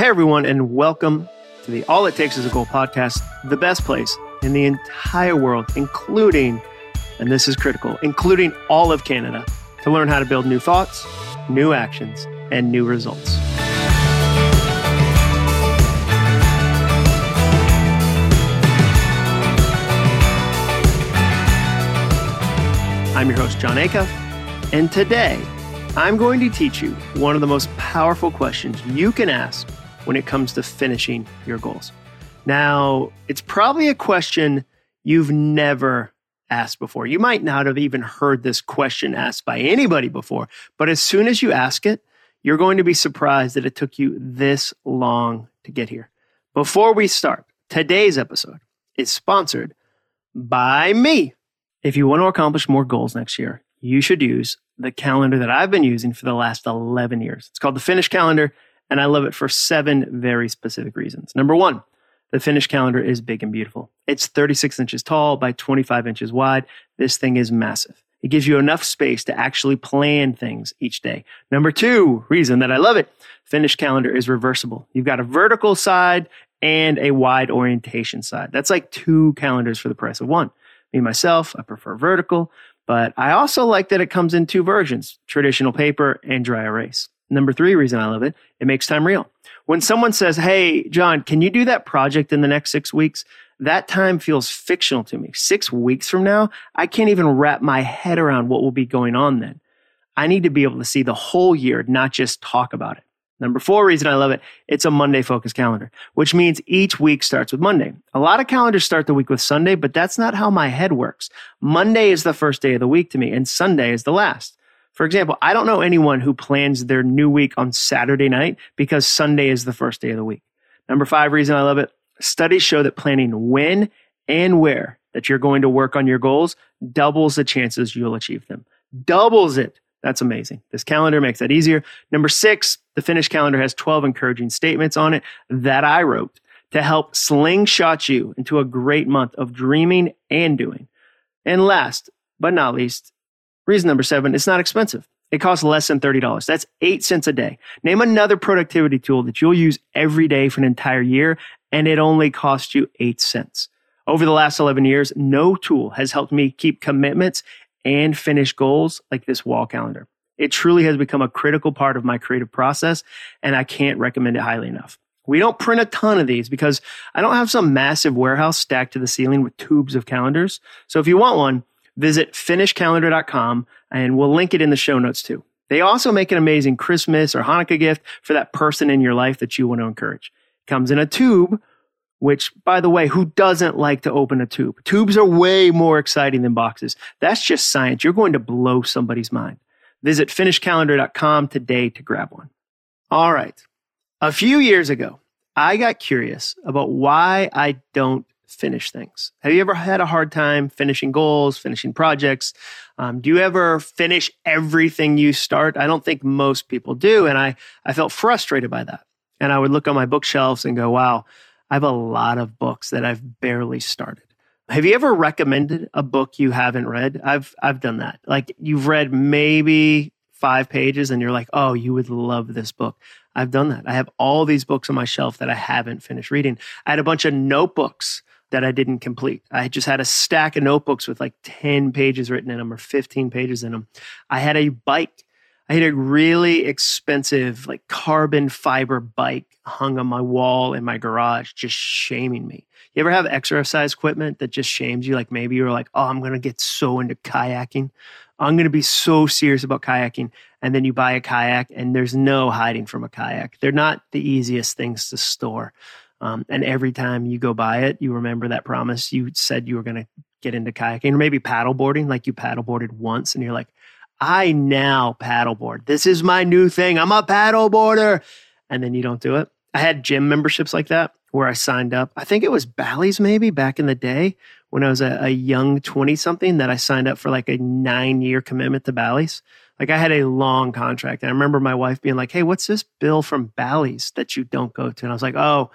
Hey, everyone, and welcome to the All It Takes is a Goal podcast, the best place in the entire world, including, and this is critical, including all of Canada, to learn how to build new thoughts, new actions, and new results. I'm your host, Jon Acuff, and today I'm going to teach you one of the most powerful questions you can ask when it comes to finishing your goals. Now, it's probably a question you've never asked before. You might not have even heard this question asked by anybody before, but as soon as you ask it, you're going to be surprised that it took you this long to get here. Before we start, today's episode is sponsored by me. If you want to accomplish more goals next year, you should use the calendar that I've been using for the last 11 years. It's called the Finish Calendar, and I love it for seven very specific reasons. Number one, the Finish calendar is big and beautiful. It's 36 inches tall by 25 inches wide. This thing is massive. It gives you enough space to actually plan things each day. Number two reason that I love it, Finish calendar is reversible. You've got a vertical side and a wide orientation side. That's like two calendars for the price of one. Me, myself, I prefer vertical, but I also like that it comes in two versions, traditional paper and dry erase. Number three reason I love it, it makes time real. When someone says, Hey, Jon, can you do that project in the next six weeks? That time feels fictional to me. Six weeks from now, I can't even wrap my head around what will be going on then. I need to be able to see the whole year, not just talk about it. Number four reason I love it, it's a Monday focused calendar, which means each week starts with Monday. A lot of calendars start the week with Sunday, but that's not how my head works. Monday is the first day of the week to me, and Sunday is the last. For example, I don't know anyone who plans their new week on Saturday night because Sunday is the first day of the week. Number five reason I love it, studies show that planning when and where that you're going to work on your goals doubles the chances you'll achieve them. Doubles it. That's amazing. This calendar makes that easier. Number six, the Finish calendar has 12 encouraging statements on it that I wrote to help slingshot you into a great month of dreaming and doing. And last but not least, reason number seven, it's not expensive. It costs less than $30. That's eight cents a day. Name another productivity tool that you'll use every day for an entire year, and it only costs you eight cents. Over the last 11 years, no tool has helped me keep commitments and finish goals like this wall calendar. It truly has become a critical part of my creative process, and I can't recommend it highly enough. We don't print a ton of these because I don't have some massive warehouse stacked to the ceiling with tubes of calendars. So if you want one, visit finishcalendar.com and we'll link it in the show notes too. They also make an amazing Christmas or Hanukkah gift for that person in your life that you want to encourage. It comes in a tube which, by the way, who doesn't like to open a tube? Tubes are way more exciting than boxes. That's just science. You're going to blow somebody's mind. Visit finishcalendar.com today to grab one. All right. A few years ago, I got curious about why I don't finish things. Have you ever had a hard time finishing goals, finishing projects? Um, do you ever finish everything you start? I don't think most people do. And I, I felt frustrated by that. And I would look on my bookshelves and go, wow, I have a lot of books that I've barely started. Have you ever recommended a book you haven't read? I've I've done that. Like you've read maybe 5 pages and you're like, "Oh, you would love this book." I've done that. I have all these books on my shelf that I haven't finished reading. I had a bunch of notebooks that I didn't complete. I just had a stack of notebooks with like 10 pages written in them or 15 pages in them. I had a bike I had a really expensive, like carbon fiber bike hung on my wall in my garage, just shaming me. You ever have exercise equipment that just shames you? Like maybe you're like, oh, I'm going to get so into kayaking. I'm going to be so serious about kayaking. And then you buy a kayak and there's no hiding from a kayak. They're not the easiest things to store. Um, and every time you go by it, you remember that promise you said you were going to get into kayaking or maybe paddleboarding, like you paddleboarded once and you're like, I now paddleboard. This is my new thing. I'm a paddleboarder. And then you don't do it. I had gym memberships like that where I signed up. I think it was Bally's maybe back in the day when I was a, a young 20 something that I signed up for like a nine year commitment to Bally's. Like I had a long contract. And I remember my wife being like, Hey, what's this bill from Bally's that you don't go to? And I was like, Oh,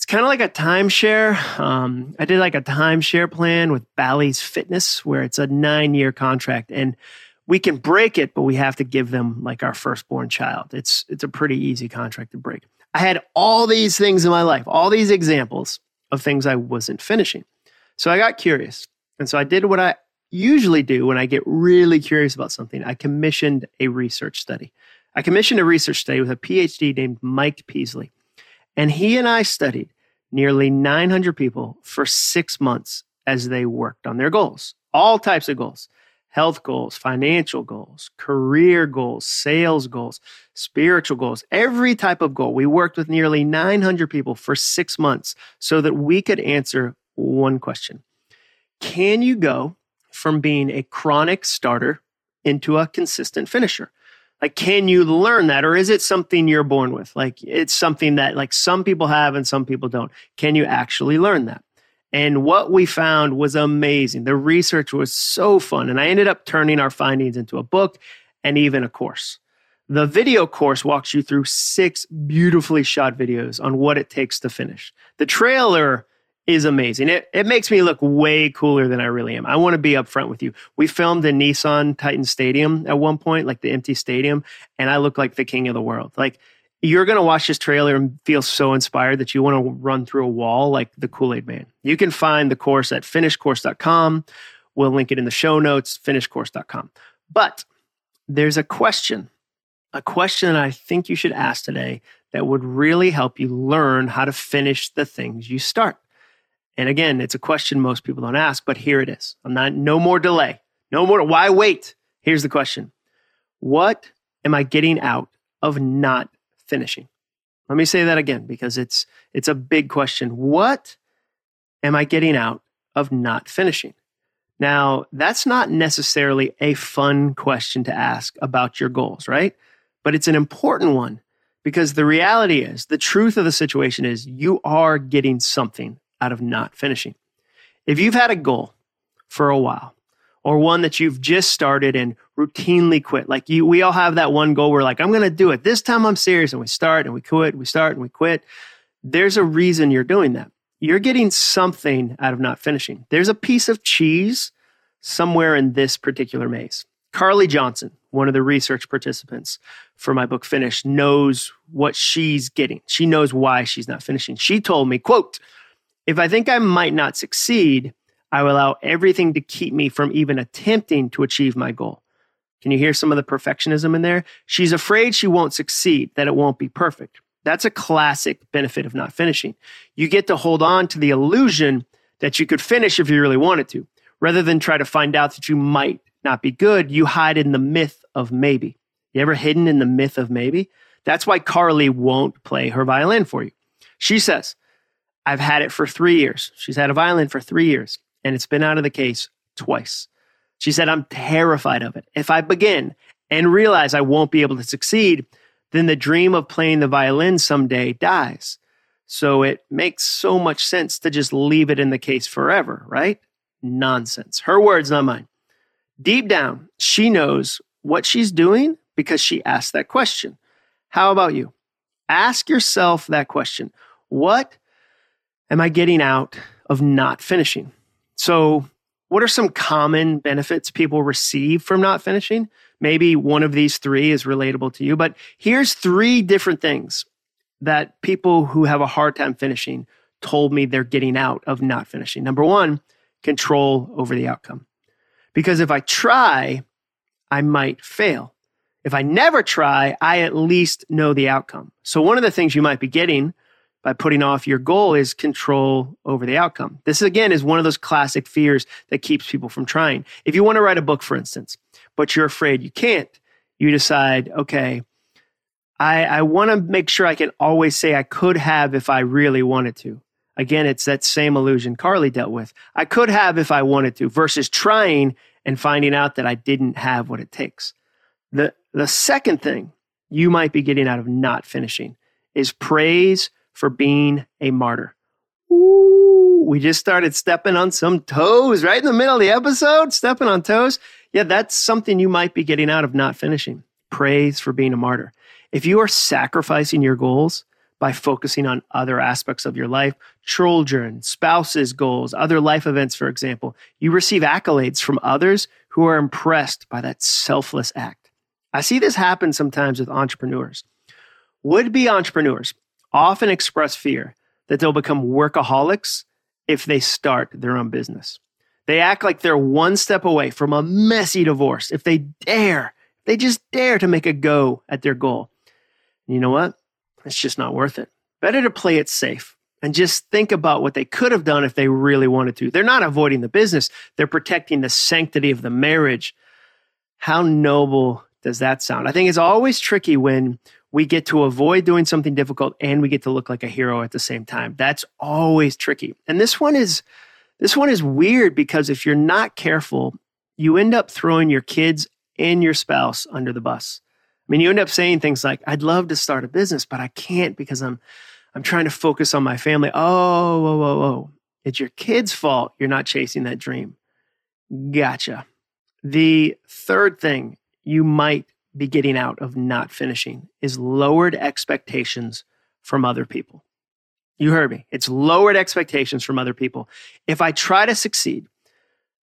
it's kind of like a timeshare. Um, I did like a timeshare plan with Bally's Fitness where it's a nine year contract. And we can break it, but we have to give them like our firstborn child. It's it's a pretty easy contract to break. I had all these things in my life, all these examples of things I wasn't finishing. So I got curious. And so I did what I usually do when I get really curious about something. I commissioned a research study. I commissioned a research study with a PhD named Mike Peasley. And he and I studied nearly 900 people for six months as they worked on their goals, all types of goals health goals, financial goals, career goals, sales goals, spiritual goals, every type of goal. We worked with nearly 900 people for six months so that we could answer one question Can you go from being a chronic starter into a consistent finisher? Like, can you learn that? Or is it something you're born with? Like, it's something that, like, some people have and some people don't. Can you actually learn that? And what we found was amazing. The research was so fun. And I ended up turning our findings into a book and even a course. The video course walks you through six beautifully shot videos on what it takes to finish. The trailer is amazing. It, it makes me look way cooler than I really am. I want to be upfront with you. We filmed in Nissan Titan Stadium at one point, like the empty stadium, and I look like the king of the world. Like you're going to watch this trailer and feel so inspired that you want to run through a wall like the Kool Aid Man. You can find the course at finishcourse.com. We'll link it in the show notes, finishcourse.com. But there's a question, a question I think you should ask today that would really help you learn how to finish the things you start. And again, it's a question most people don't ask, but here it is. I'm not, no more delay. No more. Why wait? Here's the question What am I getting out of not finishing? Let me say that again because it's, it's a big question. What am I getting out of not finishing? Now, that's not necessarily a fun question to ask about your goals, right? But it's an important one because the reality is, the truth of the situation is, you are getting something out of not finishing. If you've had a goal for a while, or one that you've just started and routinely quit, like you, we all have that one goal. We're like, I'm going to do it. This time I'm serious. And we start and we quit, we start and we quit. There's a reason you're doing that. You're getting something out of not finishing. There's a piece of cheese somewhere in this particular maze. Carly Johnson, one of the research participants for my book Finish, knows what she's getting. She knows why she's not finishing. She told me, quote, if I think I might not succeed, I will allow everything to keep me from even attempting to achieve my goal. Can you hear some of the perfectionism in there? She's afraid she won't succeed, that it won't be perfect. That's a classic benefit of not finishing. You get to hold on to the illusion that you could finish if you really wanted to. Rather than try to find out that you might not be good, you hide in the myth of maybe. You ever hidden in the myth of maybe? That's why Carly won't play her violin for you. She says, I've had it for three years. She's had a violin for three years, and it's been out of the case twice. She said, I'm terrified of it. If I begin and realize I won't be able to succeed, then the dream of playing the violin someday dies. So it makes so much sense to just leave it in the case forever, right? Nonsense. Her words, not mine. Deep down, she knows what she's doing because she asked that question. How about you? Ask yourself that question. What am I getting out of not finishing? So, what are some common benefits people receive from not finishing? Maybe one of these three is relatable to you, but here's three different things that people who have a hard time finishing told me they're getting out of not finishing. Number one, control over the outcome. Because if I try, I might fail. If I never try, I at least know the outcome. So, one of the things you might be getting by putting off your goal is control over the outcome. This again is one of those classic fears that keeps people from trying. If you want to write a book, for instance, but you're afraid you can't, you decide, okay, I, I want to make sure I can always say I could have if I really wanted to. Again, it's that same illusion Carly dealt with. I could have if I wanted to, versus trying and finding out that I didn't have what it takes. The, the second thing you might be getting out of not finishing is praise for being a martyr. Ooh, we just started stepping on some toes right in the middle of the episode, stepping on toes. Yeah, that's something you might be getting out of not finishing. Praise for being a martyr. If you are sacrificing your goals by focusing on other aspects of your life, children, spouses' goals, other life events, for example, you receive accolades from others who are impressed by that selfless act. I see this happen sometimes with entrepreneurs. Would be entrepreneurs often express fear that they'll become workaholics if they start their own business. They act like they're one step away from a messy divorce if they dare, they just dare to make a go at their goal. And you know what? It's just not worth it. Better to play it safe and just think about what they could have done if they really wanted to. They're not avoiding the business, they're protecting the sanctity of the marriage. How noble does that sound? I think it's always tricky when we get to avoid doing something difficult and we get to look like a hero at the same time. That's always tricky. And this one is this one is weird because if you're not careful, you end up throwing your kids and your spouse under the bus. I mean, you end up saying things like, "I'd love to start a business, but I can't because I'm I'm trying to focus on my family." Oh, whoa, whoa, whoa. It's your kid's fault you're not chasing that dream. Gotcha. The third thing you might be getting out of not finishing is lowered expectations from other people. You heard me. It's lowered expectations from other people. If I try to succeed,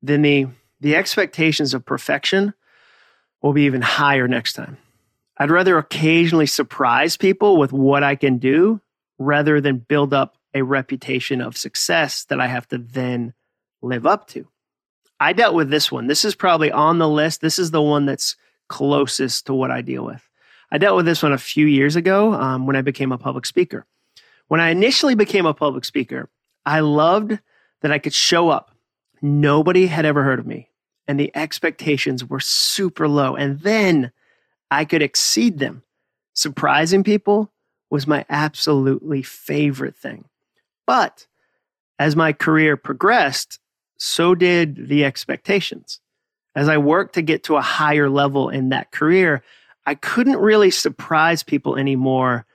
then the, the expectations of perfection will be even higher next time. I'd rather occasionally surprise people with what I can do rather than build up a reputation of success that I have to then live up to. I dealt with this one. This is probably on the list. This is the one that's closest to what I deal with. I dealt with this one a few years ago um, when I became a public speaker. When I initially became a public speaker, I loved that I could show up. Nobody had ever heard of me, and the expectations were super low. And then I could exceed them. Surprising people was my absolutely favorite thing. But as my career progressed, so did the expectations as I worked to get to a higher level in that career, I couldn't really surprise people anymore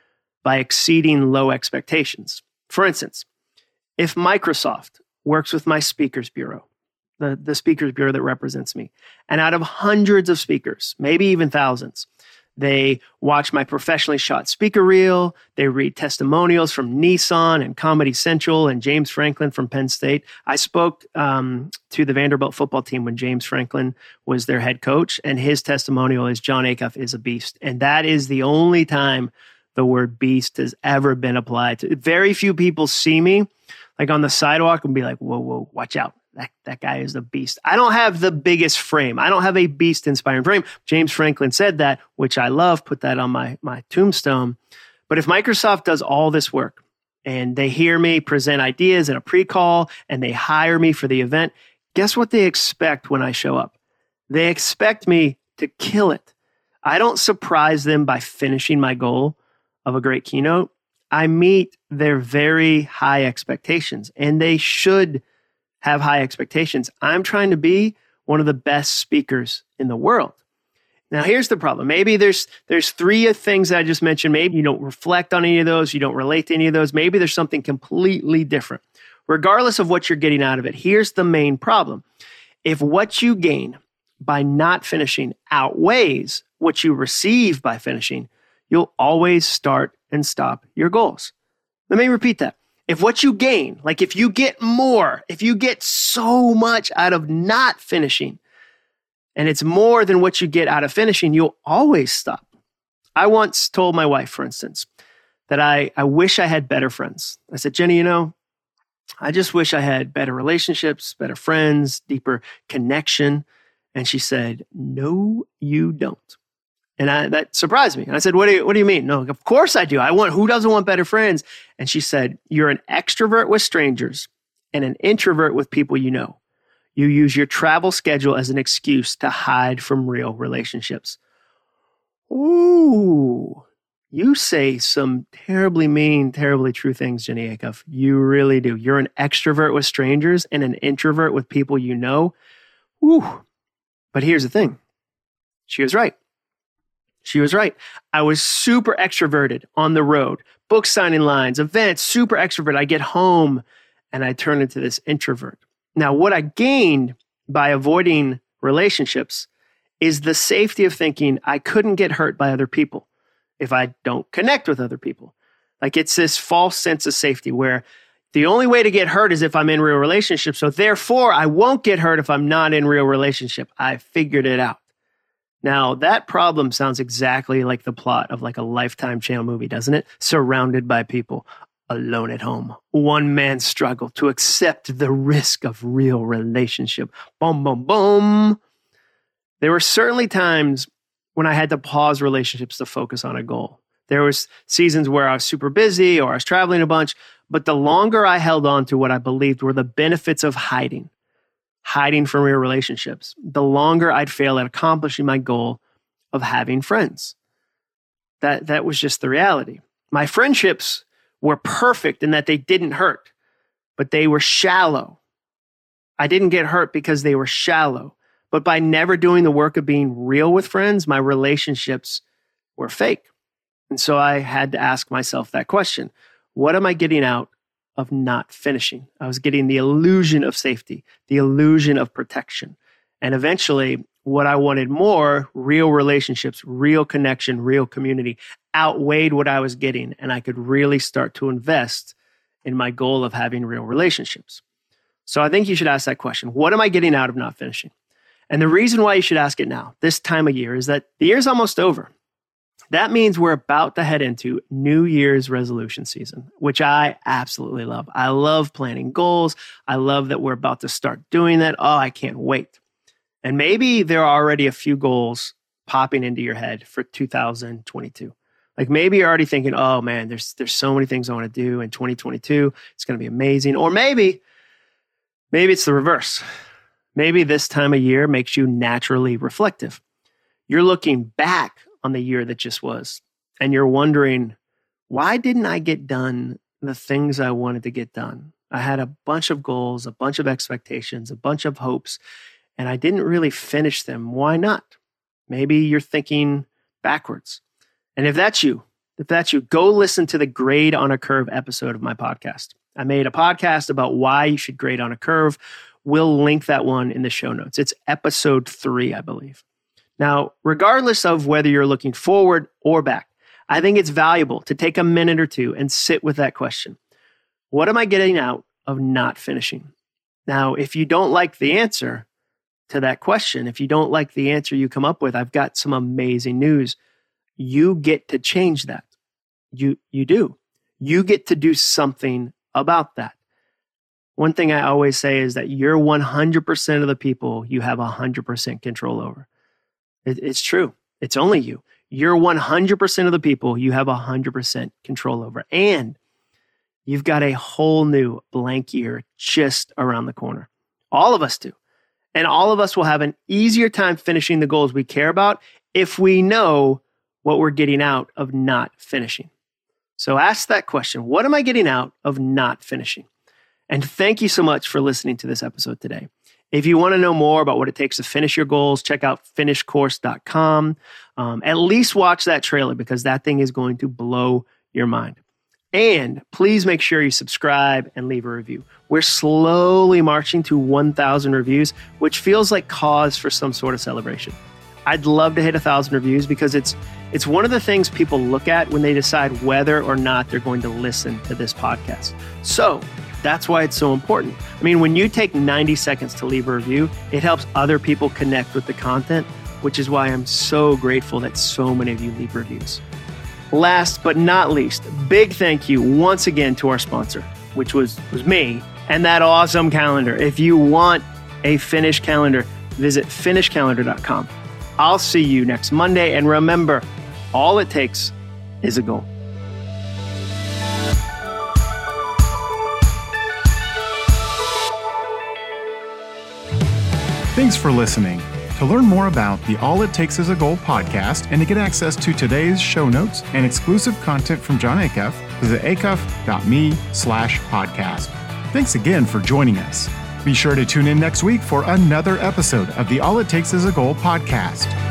by exceeding low expectations. For instance, if Microsoft works with my speakers bureau, the, the speakers bureau that represents me, and out of hundreds of speakers, maybe even thousands, they watch my professionally shot speaker reel. They read testimonials from Nissan and Comedy Central and James Franklin from Penn State. I spoke um, to the Vanderbilt football team when James Franklin was their head coach, and his testimonial is Jon Acuff is a beast. And that is the only time the word beast has ever been applied to. Very few people see me like on the sidewalk and be like, whoa, whoa, watch out that, that guy is a beast. I don't have the biggest frame. I don't have a beast inspiring frame. James Franklin said that, which I love, put that on my, my tombstone. But if Microsoft does all this work and they hear me present ideas in a pre call and they hire me for the event, guess what they expect when I show up? They expect me to kill it. I don't surprise them by finishing my goal of a great keynote. I meet their very high expectations and they should have high expectations. I'm trying to be one of the best speakers in the world. Now here's the problem. Maybe there's there's three things that I just mentioned. Maybe you don't reflect on any of those, you don't relate to any of those. Maybe there's something completely different. Regardless of what you're getting out of it, here's the main problem. If what you gain by not finishing outweighs what you receive by finishing, you'll always start and stop your goals. Let me repeat that if what you gain, like if you get more, if you get so much out of not finishing, and it's more than what you get out of finishing, you'll always stop. I once told my wife, for instance, that I, I wish I had better friends. I said, Jenny, you know, I just wish I had better relationships, better friends, deeper connection. And she said, No, you don't. And I, that surprised me. And I said, what do, you, what do you mean? No, of course I do. I want, who doesn't want better friends? And she said, You're an extrovert with strangers and an introvert with people you know. You use your travel schedule as an excuse to hide from real relationships. Ooh, you say some terribly mean, terribly true things, Jenny Acuff. You really do. You're an extrovert with strangers and an introvert with people you know. Ooh. But here's the thing she was right. She was right. I was super extroverted on the road, book signing lines, events, super extrovert. I get home and I turn into this introvert. Now, what I gained by avoiding relationships is the safety of thinking I couldn't get hurt by other people if I don't connect with other people. Like it's this false sense of safety where The only way to get hurt is if I'm in real relationship. So therefore, I won't get hurt if I'm not in real relationship. I figured it out. Now, that problem sounds exactly like the plot of like a Lifetime channel movie, doesn't it? Surrounded by people, alone at home. One man's struggle to accept the risk of real relationship. Boom, boom, boom. There were certainly times when I had to pause relationships to focus on a goal. There was seasons where I was super busy or I was traveling a bunch, but the longer I held on to what I believed were the benefits of hiding, hiding from real relationships, the longer I'd fail at accomplishing my goal of having friends. That that was just the reality. My friendships were perfect in that they didn't hurt, but they were shallow. I didn't get hurt because they were shallow. But by never doing the work of being real with friends, my relationships were fake. And so I had to ask myself that question What am I getting out of not finishing? I was getting the illusion of safety, the illusion of protection. And eventually, what I wanted more real relationships, real connection, real community outweighed what I was getting. And I could really start to invest in my goal of having real relationships. So I think you should ask that question What am I getting out of not finishing? And the reason why you should ask it now, this time of year, is that the year's almost over. That means we're about to head into New Year's resolution season, which I absolutely love. I love planning goals. I love that we're about to start doing that. Oh, I can't wait. And maybe there are already a few goals popping into your head for 2022. Like maybe you're already thinking, "Oh man, there's there's so many things I want to do in 2022. It's going to be amazing." Or maybe maybe it's the reverse. Maybe this time of year makes you naturally reflective. You're looking back on the year that just was, and you're wondering, why didn't I get done the things I wanted to get done? I had a bunch of goals, a bunch of expectations, a bunch of hopes, and I didn't really finish them. Why not? Maybe you're thinking backwards. And if that's you, if that's you, go listen to the Grade on a Curve episode of my podcast. I made a podcast about why you should grade on a curve We'll link that one in the show notes. It's episode three, I believe. Now, regardless of whether you're looking forward or back, I think it's valuable to take a minute or two and sit with that question. What am I getting out of not finishing? Now, if you don't like the answer to that question, if you don't like the answer you come up with, I've got some amazing news. You get to change that. You you do. You get to do something about that one thing I always say is that you're 100% of the people you have 100% control over. It, it's true. It's only you. You're 100% of the people you have 100% control over. And you've got a whole new blank year just around the corner. All of us do. And all of us will have an easier time finishing the goals we care about if we know what we're getting out of not finishing. So ask that question What am I getting out of not finishing? And thank you so much for listening to this episode today. If you want to know more about what it takes to finish your goals, check out finishcourse.com. Um, at least watch that trailer because that thing is going to blow your mind. And please make sure you subscribe and leave a review. We're slowly marching to 1,000 reviews, which feels like cause for some sort of celebration. I'd love to hit a thousand reviews because it's it's one of the things people look at when they decide whether or not they're going to listen to this podcast. So that's why it's so important. I mean, when you take 90 seconds to leave a review, it helps other people connect with the content, which is why I'm so grateful that so many of you leave reviews. Last but not least, big thank you once again to our sponsor, which was, was me, and that awesome calendar. If you want a finished calendar, visit finishcalendar.com. I'll see you next Monday, and remember, all it takes is a goal. Thanks for listening. To learn more about the All It Takes Is a Goal podcast and to get access to today's show notes and exclusive content from Jon Acuff, visit acuff.me slash podcast. Thanks again for joining us. Be sure to tune in next week for another episode of the All It Takes Is a Goal podcast.